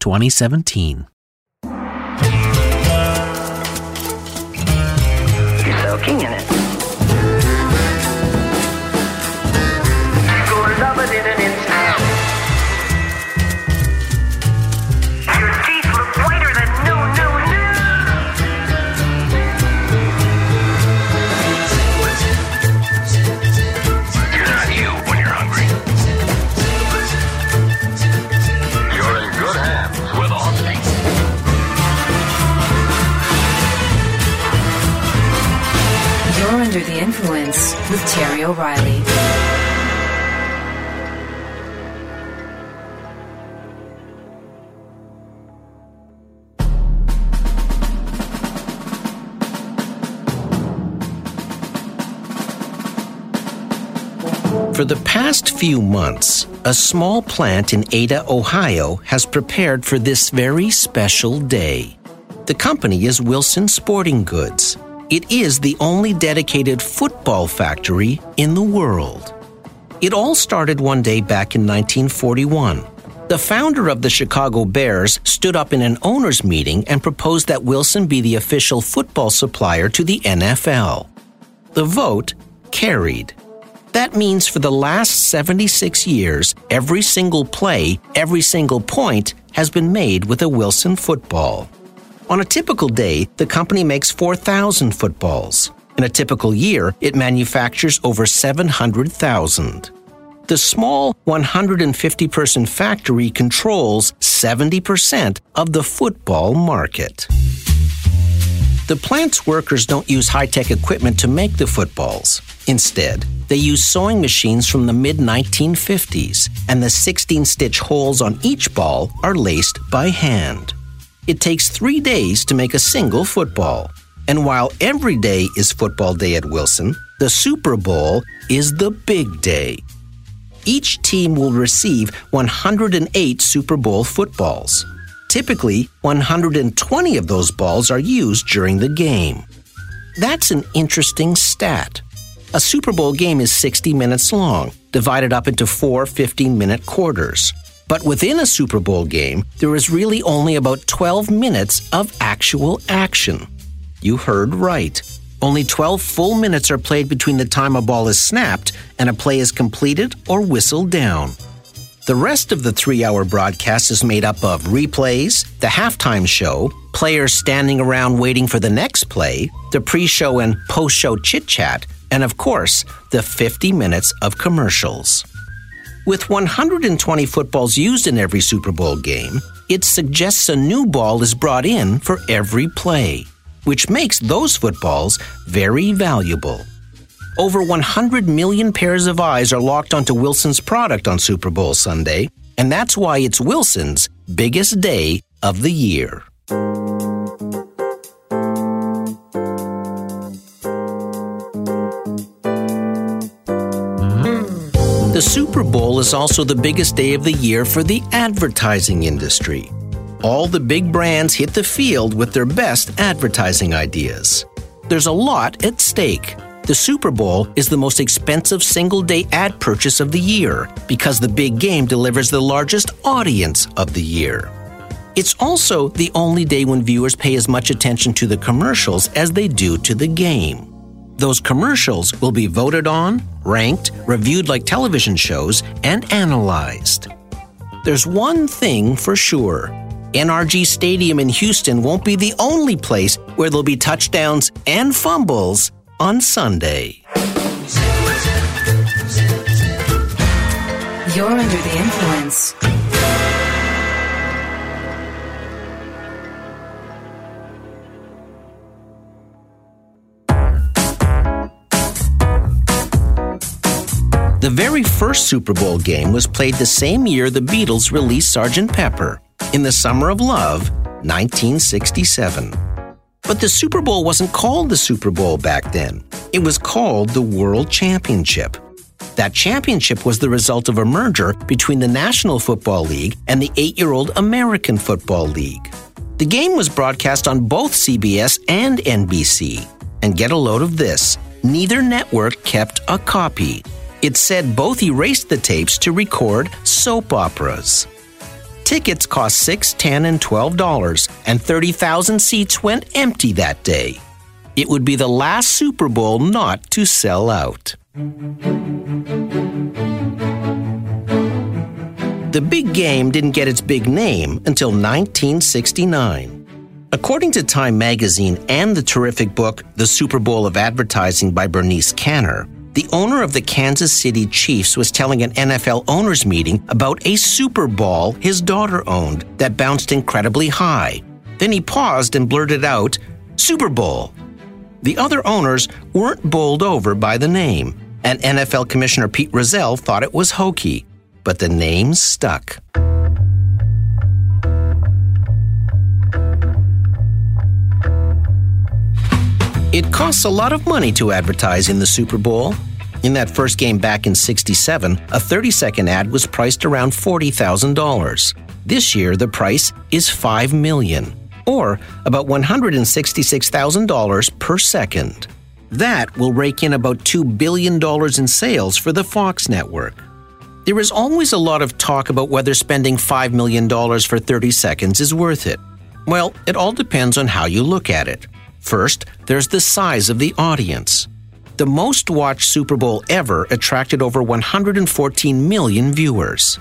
2017. You're soaking in it. For the past few months, a small plant in Ada, Ohio has prepared for this very special day. The company is Wilson Sporting Goods. It is the only dedicated football factory in the world. It all started one day back in 1941. The founder of the Chicago Bears stood up in an owners' meeting and proposed that Wilson be the official football supplier to the NFL. The vote carried. That means for the last 76 years, every single play, every single point has been made with a Wilson football. On a typical day, the company makes 4,000 footballs. In a typical year, it manufactures over 700,000. The small 150 person factory controls 70% of the football market. The plant's workers don't use high tech equipment to make the footballs. Instead, they use sewing machines from the mid 1950s, and the 16 stitch holes on each ball are laced by hand. It takes three days to make a single football. And while every day is football day at Wilson, the Super Bowl is the big day. Each team will receive 108 Super Bowl footballs. Typically, 120 of those balls are used during the game. That's an interesting stat. A Super Bowl game is 60 minutes long, divided up into four 15 minute quarters. But within a Super Bowl game, there is really only about 12 minutes of actual action. You heard right. Only 12 full minutes are played between the time a ball is snapped and a play is completed or whistled down. The rest of the three hour broadcast is made up of replays, the halftime show, players standing around waiting for the next play, the pre show and post show chit chat, and of course, the 50 minutes of commercials. With 120 footballs used in every Super Bowl game, it suggests a new ball is brought in for every play, which makes those footballs very valuable. Over 100 million pairs of eyes are locked onto Wilson's product on Super Bowl Sunday, and that's why it's Wilson's biggest day of the year. The Super Bowl is also the biggest day of the year for the advertising industry. All the big brands hit the field with their best advertising ideas. There's a lot at stake. The Super Bowl is the most expensive single day ad purchase of the year because the big game delivers the largest audience of the year. It's also the only day when viewers pay as much attention to the commercials as they do to the game. Those commercials will be voted on, ranked, reviewed like television shows, and analyzed. There's one thing for sure NRG Stadium in Houston won't be the only place where there'll be touchdowns and fumbles on Sunday. You're under the influence. The very first Super Bowl game was played the same year the Beatles released Sgt. Pepper, in the Summer of Love, 1967. But the Super Bowl wasn't called the Super Bowl back then. It was called the World Championship. That championship was the result of a merger between the National Football League and the eight year old American Football League. The game was broadcast on both CBS and NBC. And get a load of this neither network kept a copy. It said both erased the tapes to record soap operas. Tickets cost six, ten, and twelve dollars, and thirty thousand seats went empty that day. It would be the last Super Bowl not to sell out. The big game didn't get its big name until 1969. According to Time magazine and the terrific book The Super Bowl of Advertising by Bernice Kanner, the owner of the Kansas City Chiefs was telling an NFL owners meeting about a Super Ball his daughter owned that bounced incredibly high. Then he paused and blurted out, Super Bowl. The other owners weren't bowled over by the name, and NFL Commissioner Pete Rozelle thought it was hokey, but the name stuck. It costs a lot of money to advertise in the Super Bowl. In that first game back in 67, a 30 second ad was priced around $40,000. This year, the price is 5 million, or about $166,000 per second. That will rake in about $2 billion in sales for the Fox network. There is always a lot of talk about whether spending $5 million for 30 seconds is worth it. Well, it all depends on how you look at it. First, there's the size of the audience. The most watched Super Bowl ever attracted over 114 million viewers.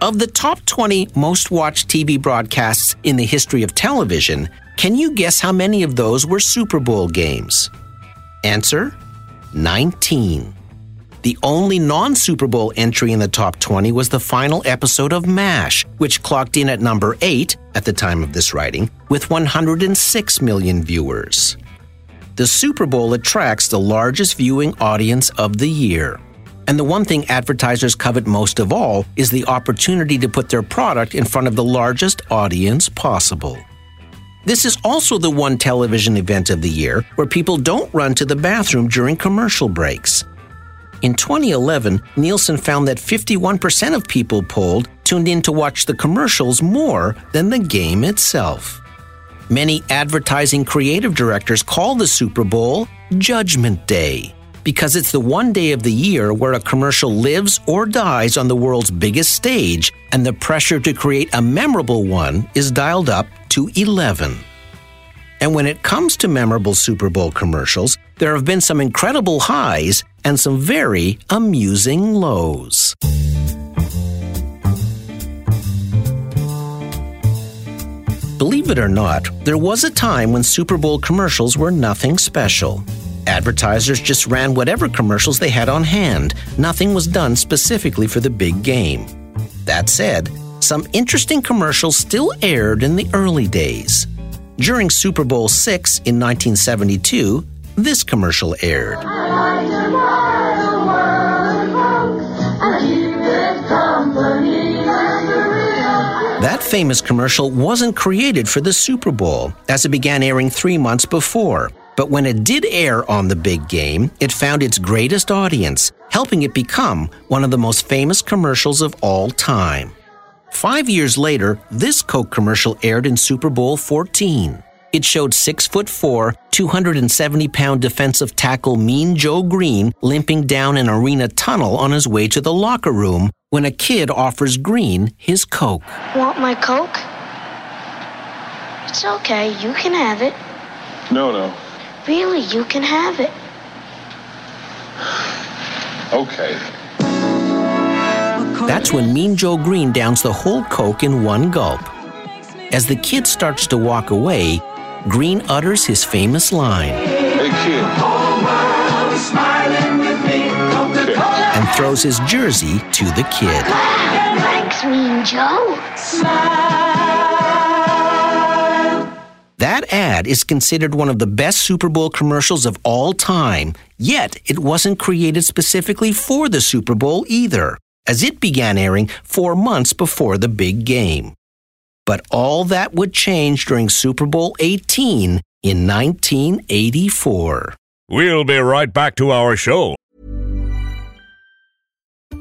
Of the top 20 most watched TV broadcasts in the history of television, can you guess how many of those were Super Bowl games? Answer 19. The only non Super Bowl entry in the top 20 was the final episode of MASH, which clocked in at number 8 at the time of this writing, with 106 million viewers. The Super Bowl attracts the largest viewing audience of the year. And the one thing advertisers covet most of all is the opportunity to put their product in front of the largest audience possible. This is also the one television event of the year where people don't run to the bathroom during commercial breaks. In 2011, Nielsen found that 51% of people polled tuned in to watch the commercials more than the game itself. Many advertising creative directors call the Super Bowl Judgment Day because it's the one day of the year where a commercial lives or dies on the world's biggest stage, and the pressure to create a memorable one is dialed up to 11. And when it comes to memorable Super Bowl commercials, there have been some incredible highs and some very amusing lows. Believe it or not, there was a time when Super Bowl commercials were nothing special. Advertisers just ran whatever commercials they had on hand. Nothing was done specifically for the big game. That said, some interesting commercials still aired in the early days. During Super Bowl VI in 1972, this commercial aired. That famous commercial wasn't created for the Super Bowl, as it began airing three months before. But when it did air on the big game, it found its greatest audience, helping it become one of the most famous commercials of all time. Five years later, this Coke commercial aired in Super Bowl 14. It showed 6 foot 4, 270 pound defensive tackle Mean Joe Greene limping down an arena tunnel on his way to the locker room when a kid offers Greene his Coke. Want my Coke? It's okay, you can have it. No, no. Really, you can have it. Okay. That's when Mean Joe Greene downs the whole Coke in one gulp. As the kid starts to walk away, Greene utters his famous line throws his jersey to the kid. Thanks, Mean Joe. That ad is considered one of the best Super Bowl commercials of all time, yet it wasn't created specifically for the Super Bowl either, as it began airing four months before the big game. But all that would change during Super Bowl 18 in 1984. We'll be right back to our show.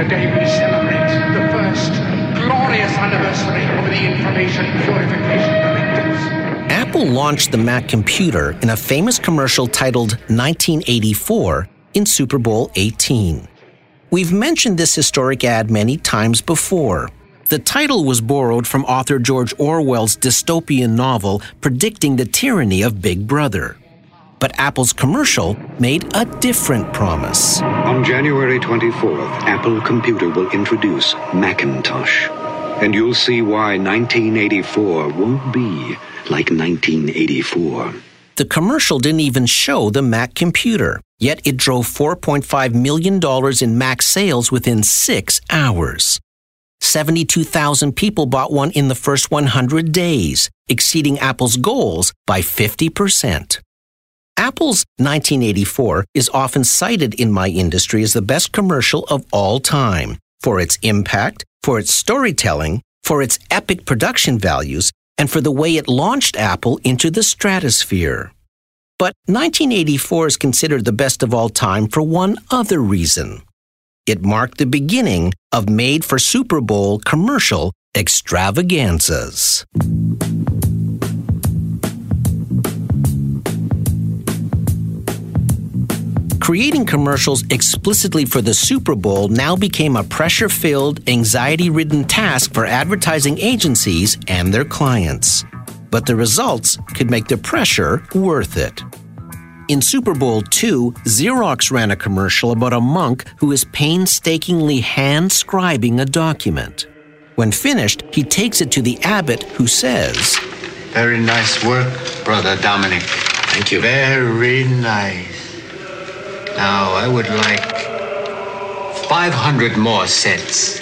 Today we celebrate the first glorious anniversary of the information purification directives. Apple launched the Mac computer in a famous commercial titled 1984 in Super Bowl 18. We've mentioned this historic ad many times before. The title was borrowed from author George Orwell's dystopian novel predicting the tyranny of Big Brother. But Apple's commercial made a different promise. On January 24th, Apple Computer will introduce Macintosh. And you'll see why 1984 won't be like 1984. The commercial didn't even show the Mac computer, yet it drove $4.5 million in Mac sales within six hours. 72,000 people bought one in the first 100 days, exceeding Apple's goals by 50%. Apple's 1984 is often cited in my industry as the best commercial of all time for its impact, for its storytelling, for its epic production values, and for the way it launched Apple into the stratosphere. But 1984 is considered the best of all time for one other reason. It marked the beginning of made for Super Bowl commercial extravaganzas. Creating commercials explicitly for the Super Bowl now became a pressure filled, anxiety ridden task for advertising agencies and their clients. But the results could make the pressure worth it. In Super Bowl II, Xerox ran a commercial about a monk who is painstakingly hand scribing a document. When finished, he takes it to the abbot who says, Very nice work, Brother Dominic. Thank you. Very nice. Now, I would like 500 more sets.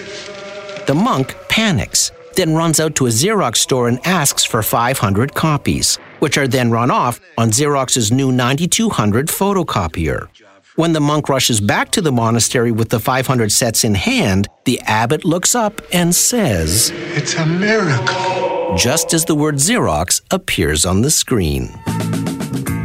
The monk panics, then runs out to a Xerox store and asks for 500 copies, which are then run off on Xerox's new 9200 photocopier. When the monk rushes back to the monastery with the 500 sets in hand, the abbot looks up and says, It's a miracle. Just as the word Xerox appears on the screen.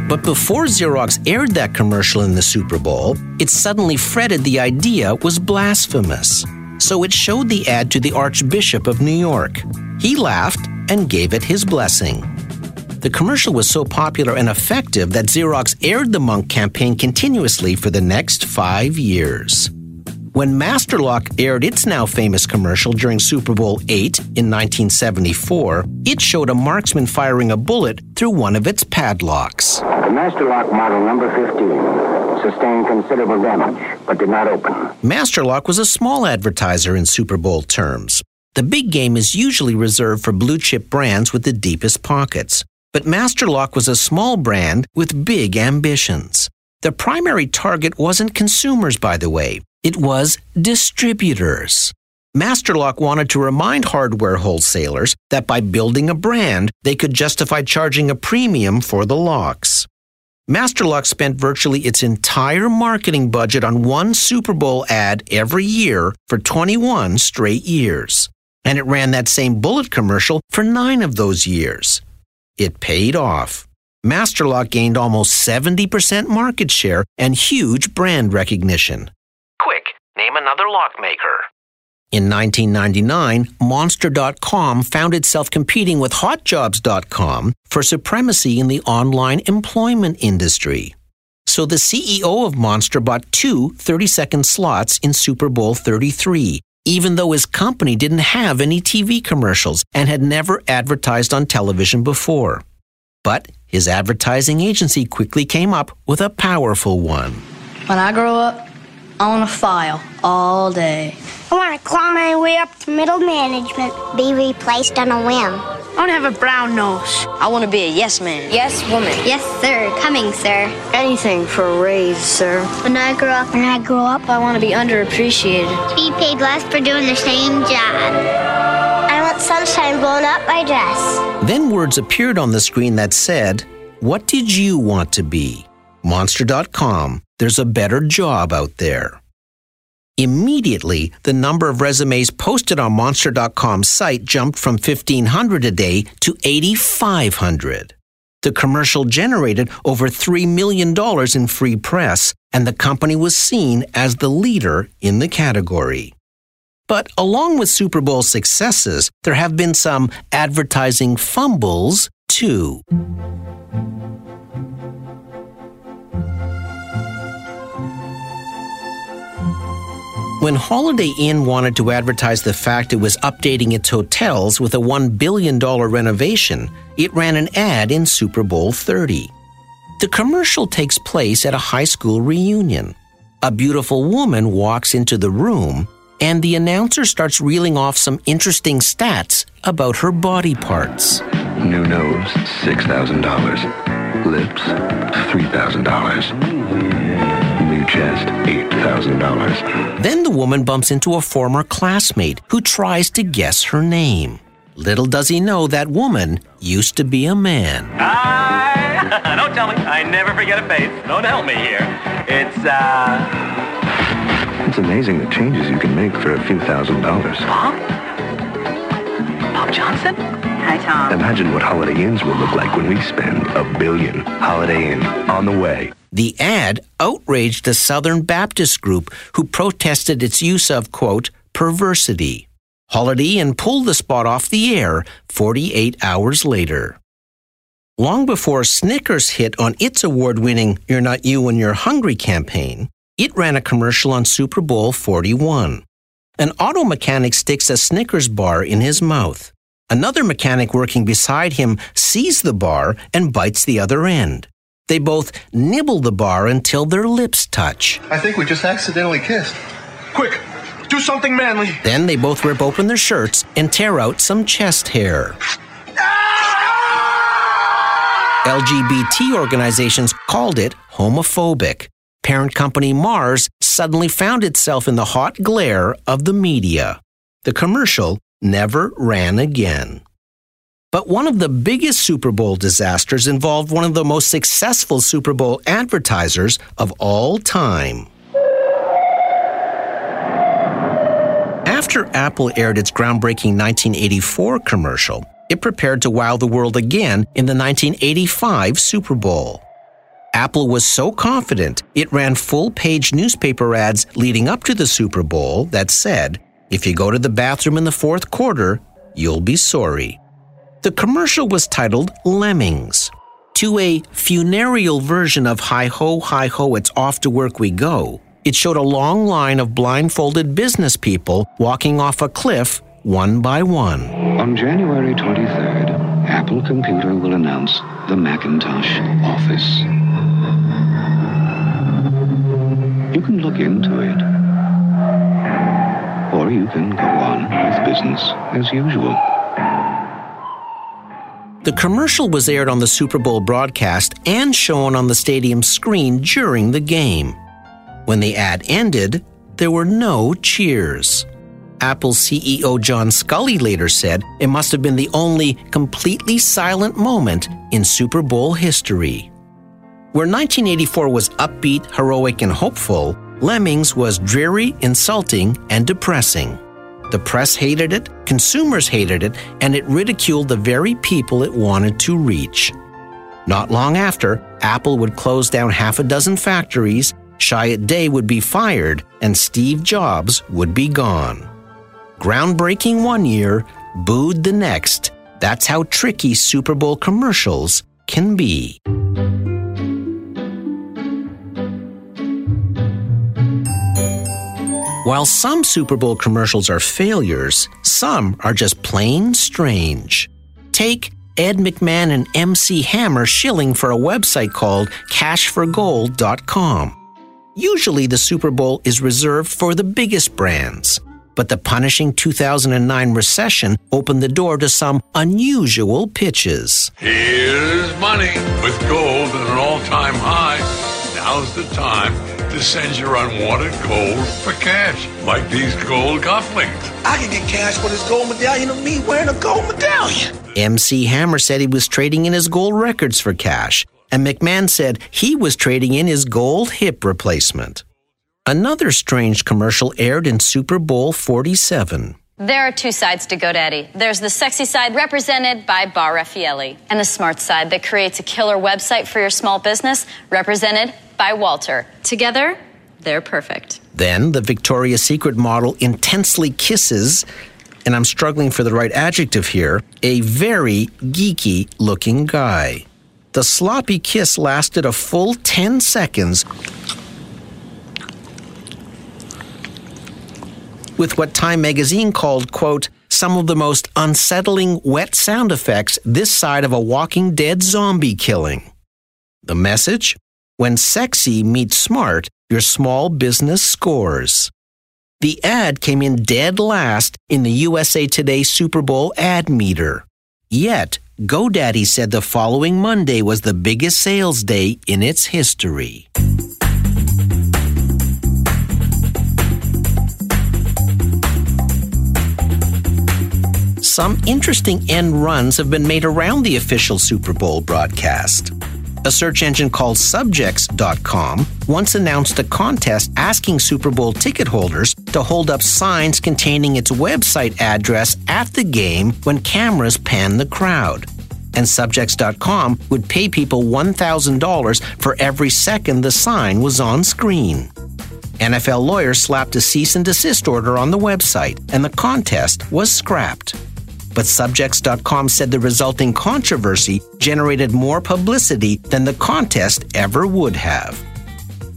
But before Xerox aired that commercial in the Super Bowl, it suddenly fretted the idea was blasphemous. So it showed the ad to the Archbishop of New York. He laughed and gave it his blessing. The commercial was so popular and effective that Xerox aired the Monk campaign continuously for the next five years. When Masterlock aired its now famous commercial during Super Bowl VIII in 1974, it showed a marksman firing a bullet through one of its padlocks. The Masterlock model number 15 sustained considerable damage, but did not open. Masterlock was a small advertiser in Super Bowl terms. The big game is usually reserved for blue chip brands with the deepest pockets. But Masterlock was a small brand with big ambitions. The primary target wasn't consumers, by the way. It was distributors. Masterlock wanted to remind hardware wholesalers that by building a brand, they could justify charging a premium for the locks. Masterlock spent virtually its entire marketing budget on one Super Bowl ad every year for 21 straight years. And it ran that same bullet commercial for nine of those years. It paid off. Masterlock gained almost 70% market share and huge brand recognition. Quick, name another lockmaker. In 1999, Monster.com found itself competing with HotJobs.com for supremacy in the online employment industry. So the CEO of Monster bought two 30 second slots in Super Bowl 33, even though his company didn't have any TV commercials and had never advertised on television before. But his advertising agency quickly came up with a powerful one. When I grow up, I want to file all day. I want to claw my way up to middle management. Be replaced on a whim. I want to have a brown nose. I want to be a yes man. Yes, woman. Yes, sir. Coming, sir. Anything for a raise, sir. When I grow up, when I grow up, I want to be underappreciated. be paid less for doing the same job. I want sunshine blown up my dress. Then words appeared on the screen that said, What did you want to be? Monster.com. There's a better job out there. Immediately, the number of resumes posted on Monster.com's site jumped from 1,500 a day to 8,500. The commercial generated over $3 million in free press, and the company was seen as the leader in the category. But along with Super Bowl successes, there have been some advertising fumbles, too. When Holiday Inn wanted to advertise the fact it was updating its hotels with a $1 billion renovation, it ran an ad in Super Bowl 30. The commercial takes place at a high school reunion. A beautiful woman walks into the room, and the announcer starts reeling off some interesting stats about her body parts. New nose, $6,000. Lips, $3,000. New chest, $8,000. Then the woman bumps into a former classmate who tries to guess her name. Little does he know that woman used to be a man. Hi! Don't tell me. I never forget a face. Don't help me here. It's, uh... It's amazing the changes you can make for a few thousand dollars. Bob? Bob Johnson? Hi, Tom. Imagine what Holiday Inns will look like when we spend a billion. Holiday Inn, on the way. The ad outraged the Southern Baptist group who protested its use of, quote, perversity. Holiday Inn pulled the spot off the air 48 hours later. Long before Snickers hit on its award winning You're Not You When You're Hungry campaign, it ran a commercial on Super Bowl 41. An auto mechanic sticks a Snickers bar in his mouth. Another mechanic working beside him sees the bar and bites the other end. They both nibble the bar until their lips touch. I think we just accidentally kissed. Quick, do something manly. Then they both rip open their shirts and tear out some chest hair. LGBT organizations called it homophobic. Parent company Mars suddenly found itself in the hot glare of the media. The commercial never ran again. But one of the biggest Super Bowl disasters involved one of the most successful Super Bowl advertisers of all time. After Apple aired its groundbreaking 1984 commercial, it prepared to wow the world again in the 1985 Super Bowl. Apple was so confident it ran full page newspaper ads leading up to the Super Bowl that said, if you go to the bathroom in the fourth quarter, you'll be sorry. The commercial was titled Lemmings. To a funereal version of Hi Ho, Hi Ho, It's Off to Work We Go, it showed a long line of blindfolded business people walking off a cliff one by one. On January 23rd, Apple Computer will announce the Macintosh Office. You can look into it, or you can go on with business as usual. The commercial was aired on the Super Bowl broadcast and shown on the stadium screen during the game. When the ad ended, there were no cheers. Apple CEO John Sculley later said it must have been the only completely silent moment in Super Bowl history. Where 1984 was upbeat, heroic, and hopeful, Lemmings was dreary, insulting, and depressing. The press hated it, consumers hated it, and it ridiculed the very people it wanted to reach. Not long after, Apple would close down half a dozen factories, Chiat Day would be fired, and Steve Jobs would be gone. Groundbreaking one year, booed the next. That's how tricky Super Bowl commercials can be. While some Super Bowl commercials are failures, some are just plain strange. Take Ed McMahon and MC Hammer shilling for a website called cashforgold.com. Usually the Super Bowl is reserved for the biggest brands, but the punishing 2009 recession opened the door to some unusual pitches. Here's money with gold at an all-time high. Now's the time to send your unwanted gold for cash, like these gold cufflinks. I can get cash for this gold medallion of me wearing a gold medallion. MC Hammer said he was trading in his gold records for cash, and McMahon said he was trading in his gold hip replacement. Another strange commercial aired in Super Bowl 47. There are two sides to GoDaddy. There's the sexy side represented by Bar Refaeli, and the smart side that creates a killer website for your small business represented by Walter. Together, they're perfect. Then the Victoria's Secret model intensely kisses, and I'm struggling for the right adjective here, a very geeky looking guy. The sloppy kiss lasted a full 10 seconds with what Time magazine called, quote, some of the most unsettling wet sound effects this side of a walking dead zombie killing. The message? When sexy meets smart, your small business scores. The ad came in dead last in the USA Today Super Bowl ad meter. Yet, GoDaddy said the following Monday was the biggest sales day in its history. Some interesting end runs have been made around the official Super Bowl broadcast. A search engine called Subjex.com once announced a contest asking Super Bowl ticket holders to hold up signs containing its website address at the game when cameras pan the crowd. And Subjex.com would pay people $1,000 for every second the sign was on screen. NFL lawyers slapped a cease and desist order on the website, and the contest was scrapped. But Subjex.com said the resulting controversy generated more publicity than the contest ever would have.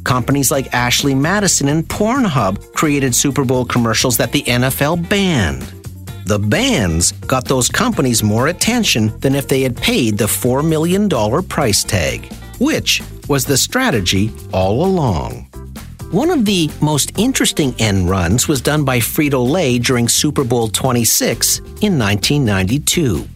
Companies like Ashley Madison and Pornhub created Super Bowl commercials that the NFL banned. The bans got those companies more attention than if they had paid the $4 million price tag, which was the strategy all along. One of the most interesting end runs was done by Frito Lay during Super Bowl 26 in 1992.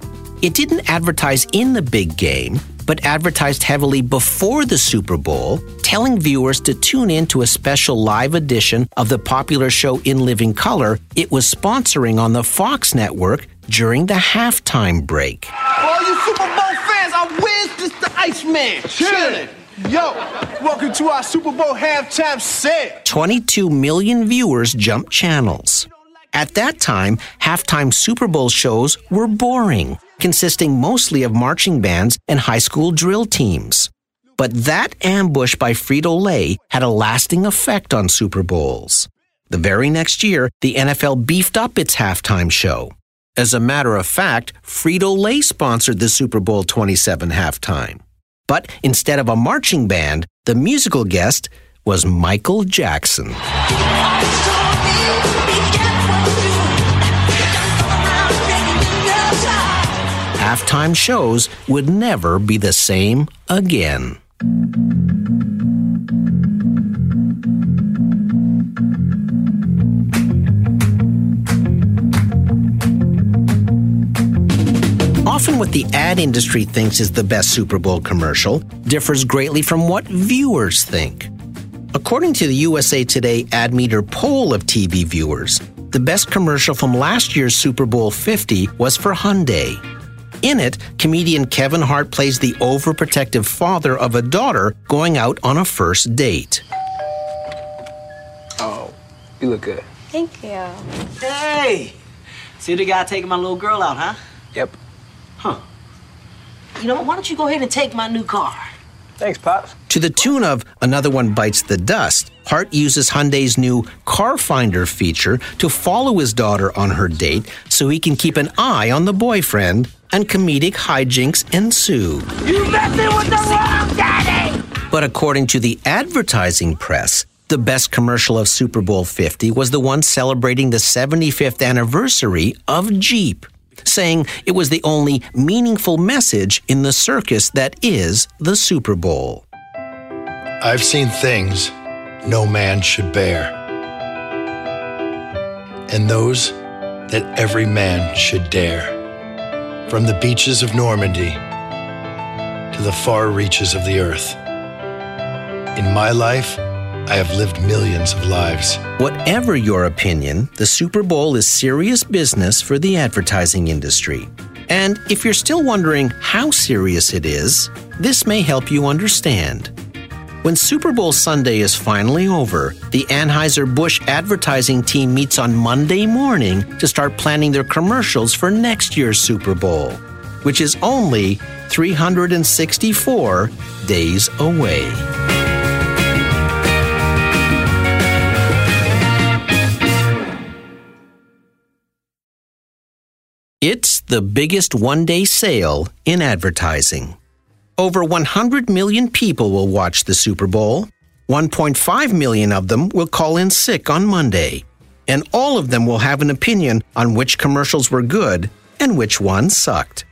It didn't advertise in the big game, but advertised heavily before the Super Bowl, telling viewers to tune in to a special live edition of the popular show In Living Color it was sponsoring on the Fox network during the halftime break. For all you Super Bowl fans, I wins this the Iceman. Chilling. Yo, welcome to our Super Bowl halftime set. 22 million viewers jumped channels. At that time, halftime Super Bowl shows were boring, consisting mostly of marching bands and high school drill teams. But that ambush by Frito Lay had a lasting effect on Super Bowls. The very next year, the NFL beefed up its halftime show. As a matter of fact, Frito Lay sponsored the Super Bowl 27 halftime. But instead of a marching band, the musical guest was Michael Jackson. Halftime shows would never be the same again. Often, what the ad industry thinks is the best Super Bowl commercial differs greatly from what viewers think. According to the USA Today Ad Meter poll of TV viewers, the best commercial from last year's Super Bowl 50 was for Hyundai. In it, comedian Kevin Hart plays the overprotective father of a daughter going out on a first date. Oh, you look good. Thank you. Hey! See the guy taking my little girl out, huh? Yep. Huh. You know, why don't you go ahead and take my new car? Thanks, Pops. To the tune of Another One Bites the Dust, Hart uses Hyundai's new Car Finder feature to follow his daughter on her date so he can keep an eye on the boyfriend, and comedic hijinks ensue. You messing with the wrong daddy! But according to the advertising press, the best commercial of Super Bowl 50 was the one celebrating the 75th anniversary of Jeep, saying it was the only meaningful message in the circus that is the Super Bowl. I've seen things no man should bear, and those that every man should dare. From the beaches of Normandy to the far reaches of the earth. In my life, I have lived millions of lives. Whatever your opinion, the Super Bowl is serious business for the advertising industry. And if you're still wondering how serious it is, this may help you understand. When Super Bowl Sunday is finally over, the Anheuser-Busch advertising team meets on Monday morning to start planning their commercials for next year's Super Bowl, which is only 364 days away. It's the biggest one day sale in advertising. Over 100 million people will watch the Super Bowl. 1.5 million of them will call in sick on Monday. and all of them will have an opinion on which commercials were good and which ones sucked.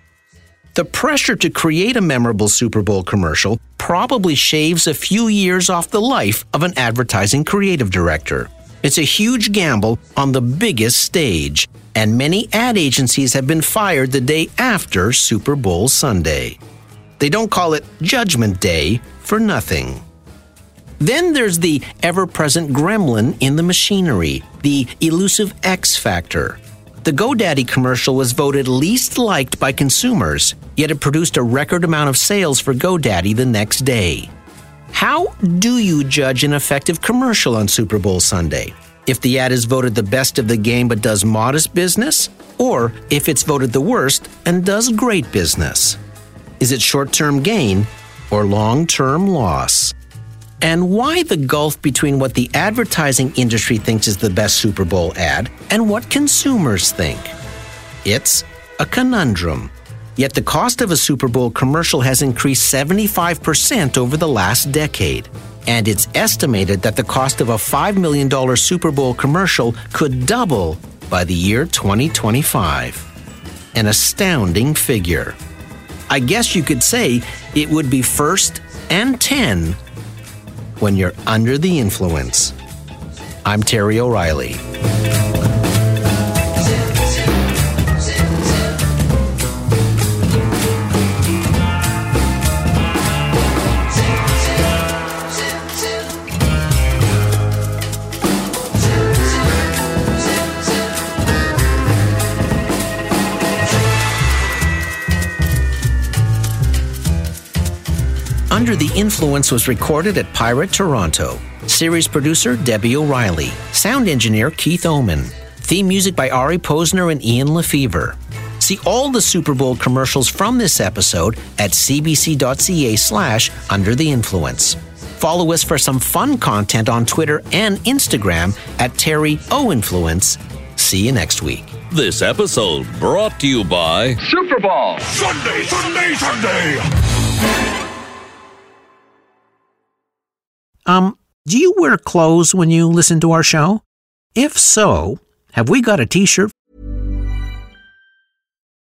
The pressure to create a memorable Super Bowl commercial probably shaves a few years off the life of an advertising creative director. It's a huge gamble on the biggest stage, and many ad agencies have been fired the day after Super Bowl Sunday. They don't call it Judgment Day for nothing. Then there's the ever present gremlin in the machinery, the elusive X factor. The GoDaddy commercial was voted least liked by consumers, yet it produced a record amount of sales for GoDaddy the next day. How do you judge an effective commercial on Super Bowl Sunday? If the ad is voted the best of the game but does modest business? Or if it's voted the worst and does great business? Is it short term gain or long term loss? And why the gulf between what the advertising industry thinks is the best Super Bowl ad and what consumers think? It's a conundrum. Yet the cost of a Super Bowl commercial has increased 75% over the last decade. And it's estimated that the cost of a $5 million Super Bowl commercial could double by the year 2025. An astounding figure. I guess you could say it would be first and 10 when you're under the influence. I'm Terry O'Reilly. Influence was recorded at Pirate Toronto. Series producer Debbie O'Reilly. Sound engineer Keith Oman. Theme music by Ari Posner and Ian LeFeuvre. See all the Super Bowl commercials from this episode at cbc.ca slash under the influence. Follow us for some fun content on Twitter and Instagram at Terry O Influence. See you next week. This episode brought to you by Super Bowl! Sunday, Sunday, Sunday! Um, do you wear clothes when you listen to our show? If so, have we got a t shirt?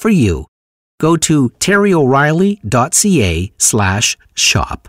For you, go to terryoreilly.ca slash shop.